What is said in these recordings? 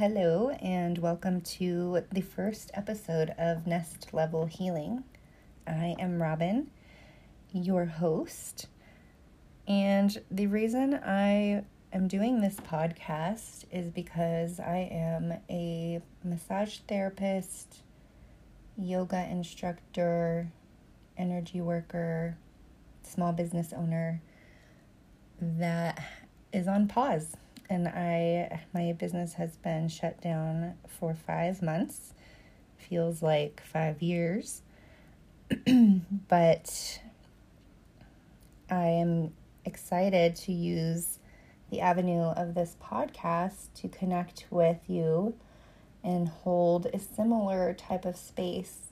Hello, and welcome to the first episode of Nest Level Healing. I am Robin, your host. And the reason I am doing this podcast is because I am a massage therapist, yoga instructor, energy worker, small business owner that is on pause and I my business has been shut down for 5 months. Feels like 5 years. but I am excited to use the avenue of this podcast to connect with you and hold a similar type of space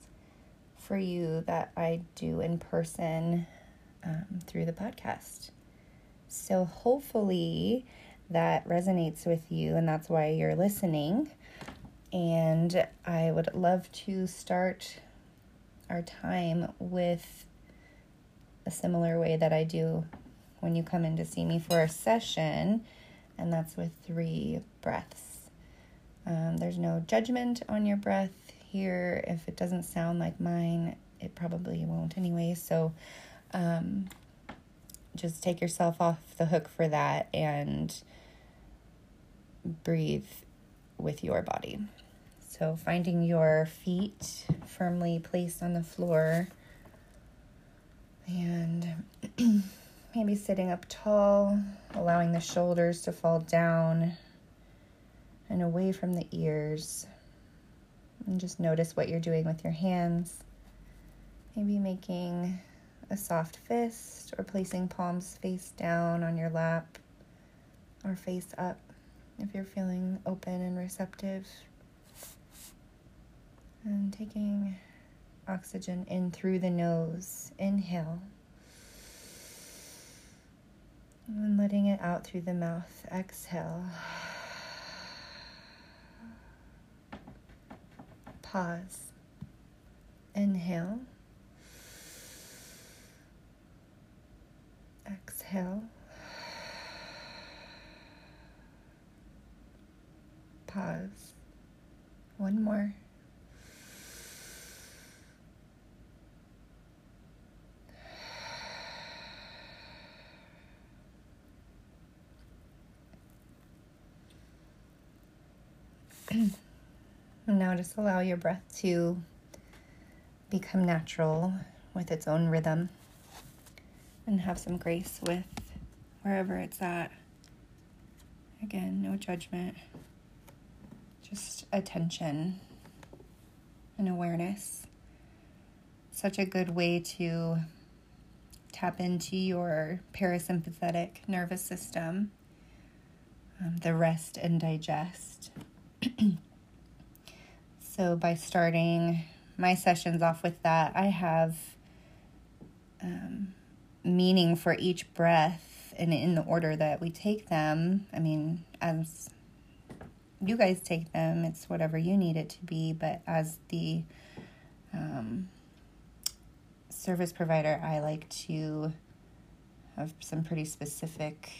for you that I do in person um, through the podcast. So, hopefully, that resonates with you, and that's why you're listening. And I would love to start our time with a similar way that I do when you come in to see me for a session, and that's with three breaths. Um, there's no judgment on your breath here. If it doesn't sound like mine, it probably won't anyway. So um, just take yourself off the hook for that and breathe with your body. So, finding your feet firmly placed on the floor and maybe sitting up tall, allowing the shoulders to fall down and away from the ears. And just notice what you're doing with your hands. Maybe making a soft fist or placing palms face down on your lap or face up if you're feeling open and receptive. And taking oxygen in through the nose. Inhale. And letting it out through the mouth. Exhale. Pause. Inhale. Exhale. Pause. One more. Now just allow your breath to become natural with its own rhythm and have some grace with wherever it's at. Again, no judgment just attention and awareness. Such a good way to tap into your parasympathetic nervous system, um, the rest and digest. so, by starting my sessions off with that, I have um, meaning for each breath and in the order that we take them. I mean, as you guys take them. It's whatever you need it to be. But as the um, service provider, I like to have some pretty specific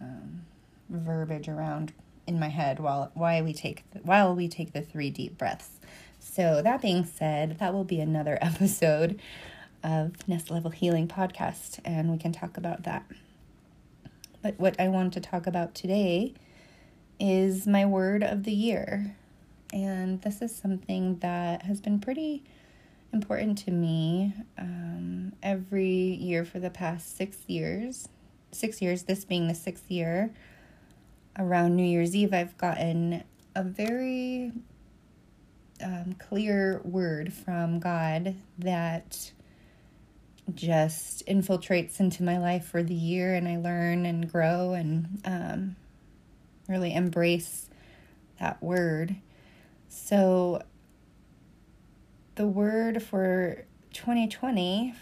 um, verbiage around in my head while while we take while we take the three deep breaths. So that being said, that will be another episode of Nest Level Healing podcast, and we can talk about that. But what I want to talk about today is my word of the year. And this is something that has been pretty important to me um, every year for the past six years. Six years, this being the sixth year. Around New Year's Eve, I've gotten a very um, clear word from God that just infiltrates into my life for the year, and I learn and grow and um, really embrace that word. So, the word for 2020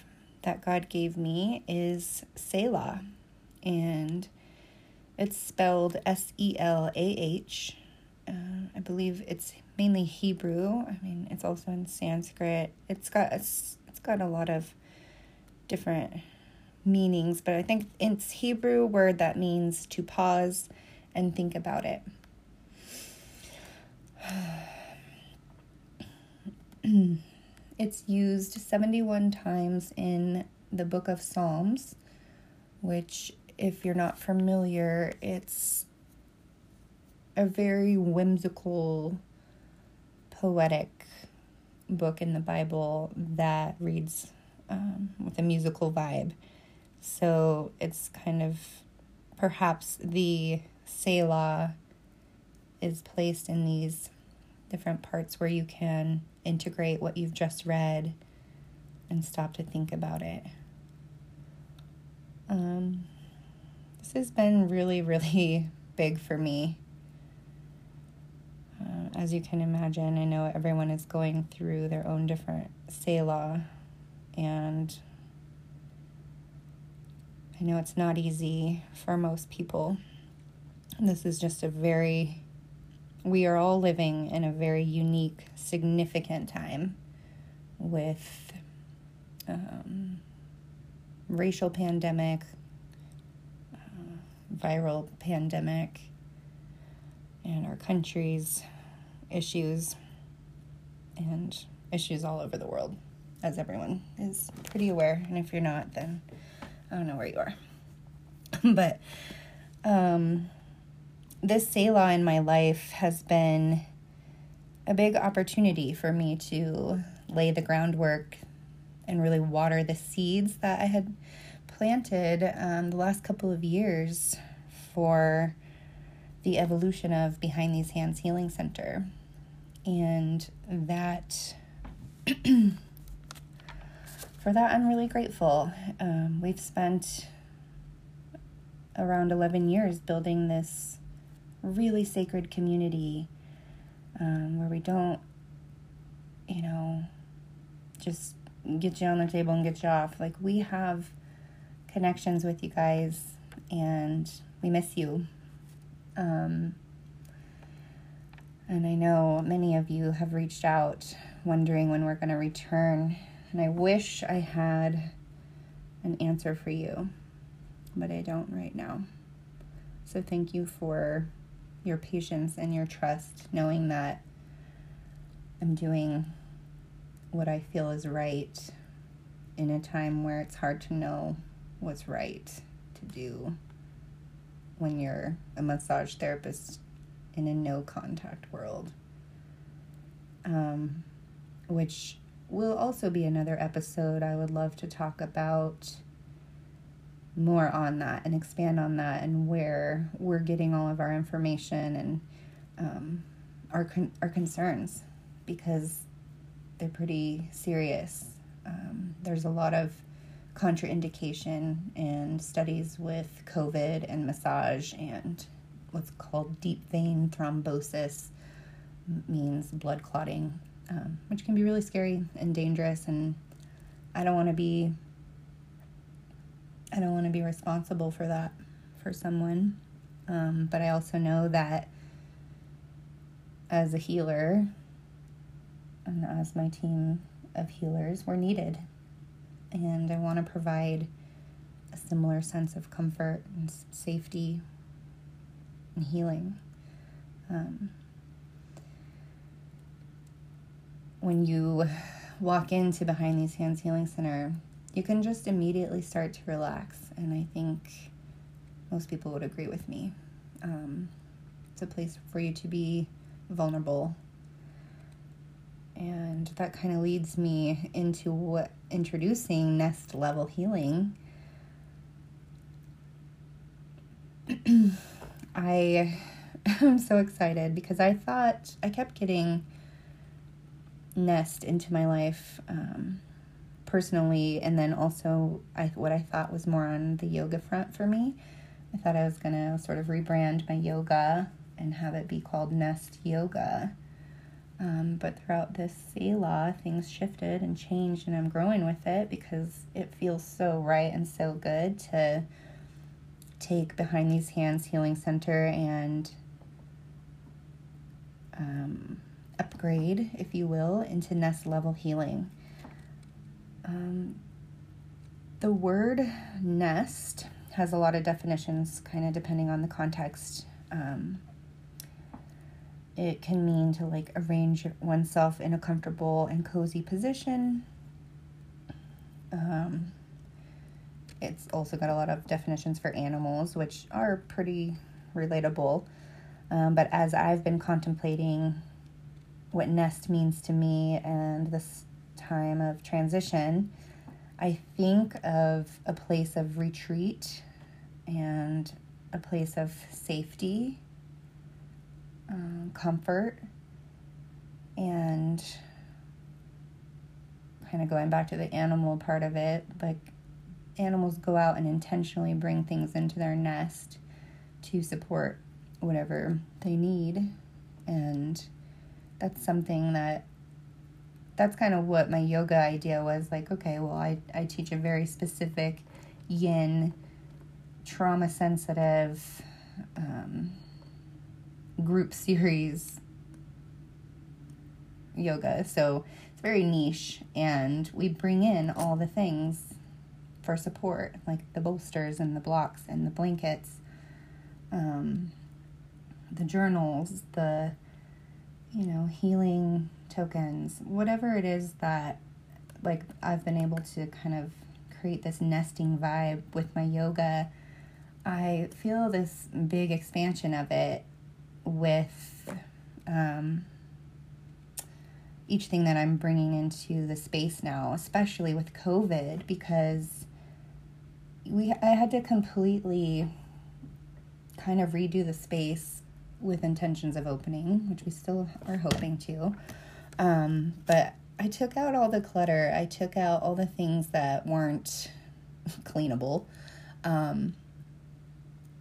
that God gave me is Selah, and it's spelled S E L A H. Uh, I believe it's mainly Hebrew. I mean, it's also in Sanskrit. It's got a, it's got a lot of different meanings, but I think it's Hebrew word that means to pause and think about it. it's used 71 times in the book of Psalms, which, if you're not familiar, it's a very whimsical, poetic book in the Bible that reads um, with a musical vibe. So it's kind of perhaps the Selah is placed in these different parts where you can integrate what you've just read and stop to think about it. Um, has been really, really big for me. Uh, as you can imagine, I know everyone is going through their own different Selah, and I know it's not easy for most people. This is just a very, we are all living in a very unique, significant time with um, racial pandemic, viral pandemic, and our country's issues and issues all over the world, as everyone is pretty aware. And if you're not, then I don't know where you are. but um, this Selah in my life has been a big opportunity for me to lay the groundwork and really water the seeds that I had planted um, the last couple of years for the evolution of Behind These Hands Healing Center. And that, for that, I'm really grateful. Um, we've spent around 11 years building this really sacred community um, where we don't, you know, just get you on the table and get you off. Like, we have connections with you guys, and we miss you. Um, and I know many of you have reached out wondering when we're going to return. And I wish I had an answer for you, but I don't right now. So thank you for your patience and your trust, knowing that I'm doing what I feel is right in a time where it's hard to know what's right to do when you're a massage therapist in a no contact world. Um, which will also be another episode I would love to talk about more on that and expand on that and where we're getting all of our information and um, our con- our concerns because they're pretty serious. Um, there's a lot of contraindication and studies with COVID and massage and what's called deep vein thrombosis means blood clotting, um, which can be really scary and dangerous. And I don't want to be I don't want to be responsible for that for someone. Um, but I also know that as a healer, and as my team of healers, we're needed. And I want to provide a similar sense of comfort and safety and healing. Um, when you walk into Behind These Hands Healing Center, you can just immediately start to relax. And I think most people would agree with me. Um, it's a place for you to be vulnerable and that kind of leads me into what introducing nest level healing. I am so excited because I thought I kept getting nest into my life um, personally, and then also I what I thought was more on the yoga front for me. I thought I was gonna sort of rebrand my yoga and have it be called Nest Yoga um, but throughout this Selah, things shifted and changed, and I'm growing with it because it feels so right and so good to take Behind These Hands Healing Center and um, upgrade, if you will, into nest level healing. Um, the word nest has a lot of definitions, kind of depending on the context. Um, it can mean to like arrange oneself in a comfortable and cozy position. Um, it's also got a lot of definitions for animals, which are pretty relatable. Um, but as I've been contemplating what nest means to me and this time of transition, I think of a place of retreat and a place of safety, um, comfort, and kind of going back to the animal part of it, like animals go out and intentionally bring things into their nest to support whatever they need. And that's something that that's kind of what my yoga idea was like okay well i, I teach a very specific yin trauma sensitive um, group series yoga. So it's very niche and we bring in all the things for support like the bolsters and the blocks and the blankets um, the journals the you know healing tokens, whatever it is that like I've been able to kind of create this nesting vibe with my yoga, I feel this big expansion of it with um, each thing that I'm bringing into the space now, especially with COVID, because we I had to completely kind of redo the space with intentions of opening, which we still are hoping to. Um, but I took out all the clutter. I took out all the things that weren't cleanable. Um,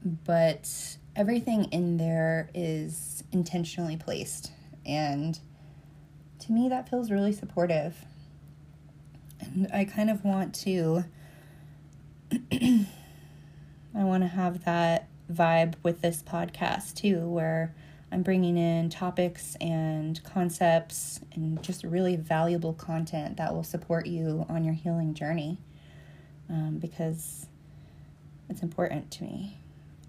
but everything in there is intentionally placed. And to me, that feels really supportive. And I kind of want to, I want to have that vibe with this podcast too, where I'm bringing in topics and concepts and just really valuable content that will support you on your healing journey um, because it's important to me.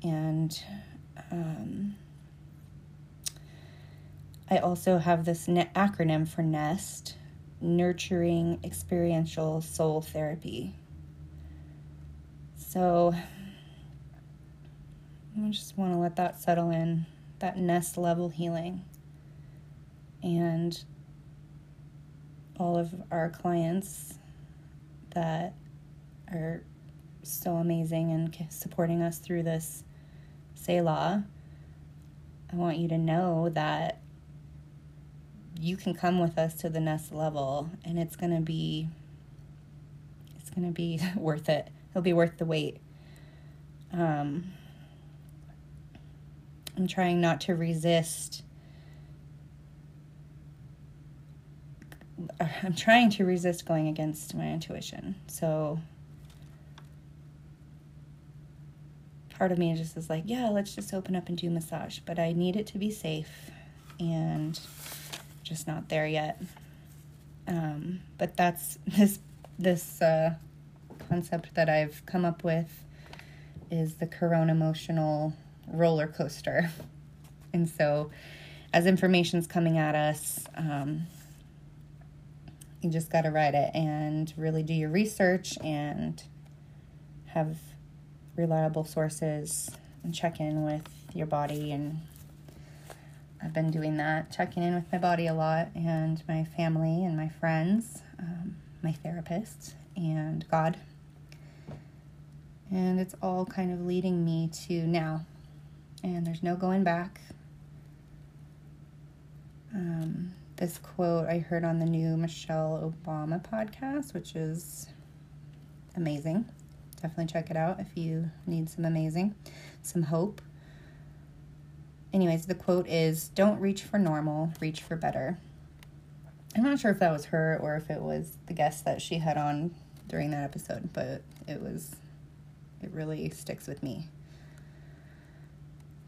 And um, I also have this ne- acronym for NEST Nurturing Experiential Soul Therapy. So I just want to let that settle in that nest level healing. And all of our clients that are so amazing and supporting us through this Selah, I want you to know that you can come with us to the nest level and it's going to be it's going to be worth it. It'll be worth the wait. Um, I'm trying not to resist. I'm trying to resist going against my intuition. So part of me just is like, yeah, let's just open up and do massage, but I need it to be safe and just not there yet. Um, but that's this this uh, concept that I've come up with is the corona emotional roller coaster. And so, as information's coming at us, um, you just got to ride it and really do your research and have reliable sources and check in with your body. And I've been doing that, checking in with my body a lot, and my family and my friends, um, my therapist, and God. And it's all kind of leading me to now and there's no going back. Um, this quote I heard on the new Michelle Obama podcast, which is amazing. Definitely check it out if you need some amazing, some hope. Anyways, the quote is Don't reach for normal, reach for better. I'm not sure if that was her or if it was the guest that she had on during that episode, but it was, it really sticks with me.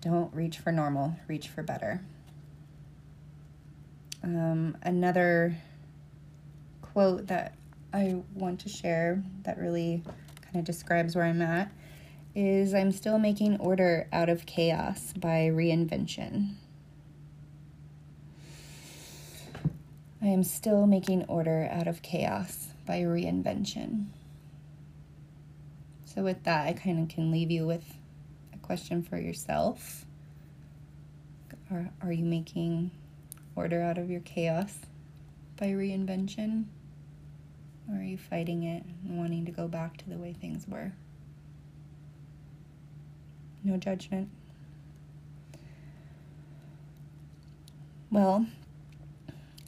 Don't reach for normal, reach for better. Um, another quote that I want to share that really kind of describes where I'm at is I'm still making order out of chaos by reinvention. I am still making order out of chaos by reinvention. So, with that, I kind of can leave you with a question for yourself. Are, are you making order out of your chaos by reinvention? Or are you fighting it and wanting to go back to the way things were? No judgment. Well,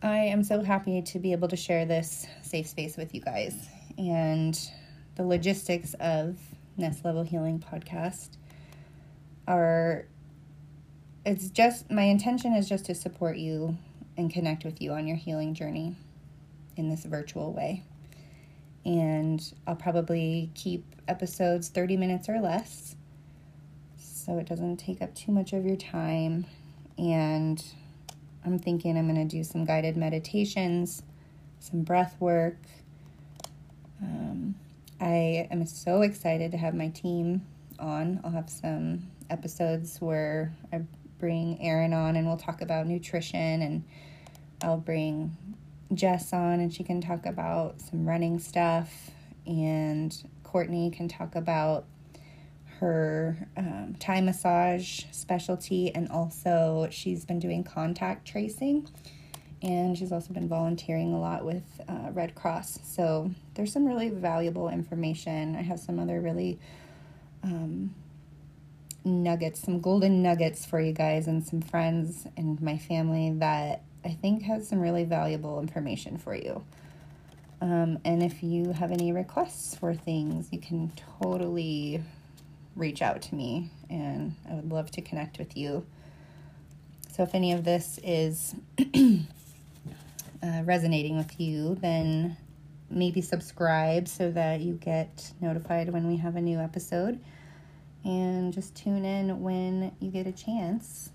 I am so happy to be able to share this safe space with you guys and the logistics of Nest Level Healing podcast are it's just my intention is just to support you and connect with you on your healing journey in this virtual way. And I'll probably keep episodes 30 minutes or less so it doesn't take up too much of your time. And I'm thinking I'm going to do some guided meditations, some breath work. Um, I am so excited to have my team on. I'll have some episodes where I bring Erin on and we'll talk about nutrition, and I'll bring Jess on and she can talk about some running stuff, and Courtney can talk about her um, Thai massage specialty, and also she's been doing contact tracing. And she's also been volunteering a lot with uh, Red Cross. So there's some really valuable information. I have some other really um, nuggets, some golden nuggets for you guys, and some friends and my family that I think has some really valuable information for you. Um, and if you have any requests for things, you can totally reach out to me and I would love to connect with you. So if any of this is uh, resonating with you, then maybe subscribe so that you get notified when we have a new episode. And just tune in when you get a chance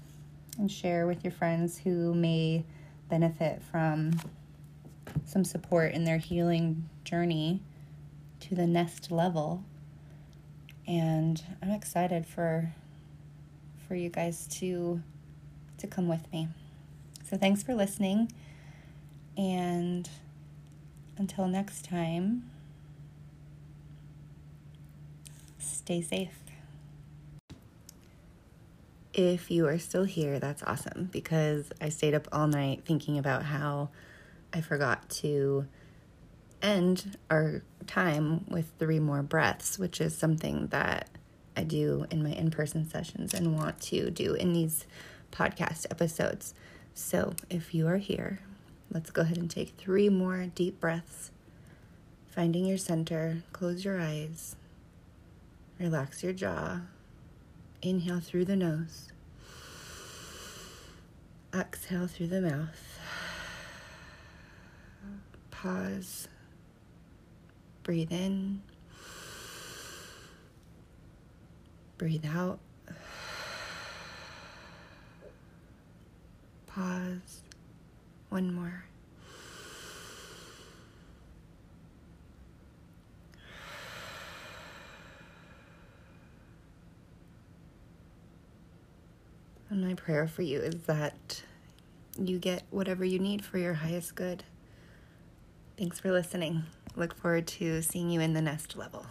and share with your friends who may benefit from some support in their healing journey to the next level and I'm excited for for you guys to to come with me. So thanks for listening and until next time stay safe. If you are still here, that's awesome because I stayed up all night thinking about how I forgot to end our time with three more breaths, which is something that I do in my in person sessions and want to do in these podcast episodes. So if you are here, let's go ahead and take three more deep breaths. Finding your center, close your eyes, relax your jaw. Inhale through the nose, exhale through the mouth. Pause Breathe in. Breathe out. Pause. One more. And my prayer for you is that you get whatever you need for your highest good. Thanks for listening. Look forward to seeing you in the next level.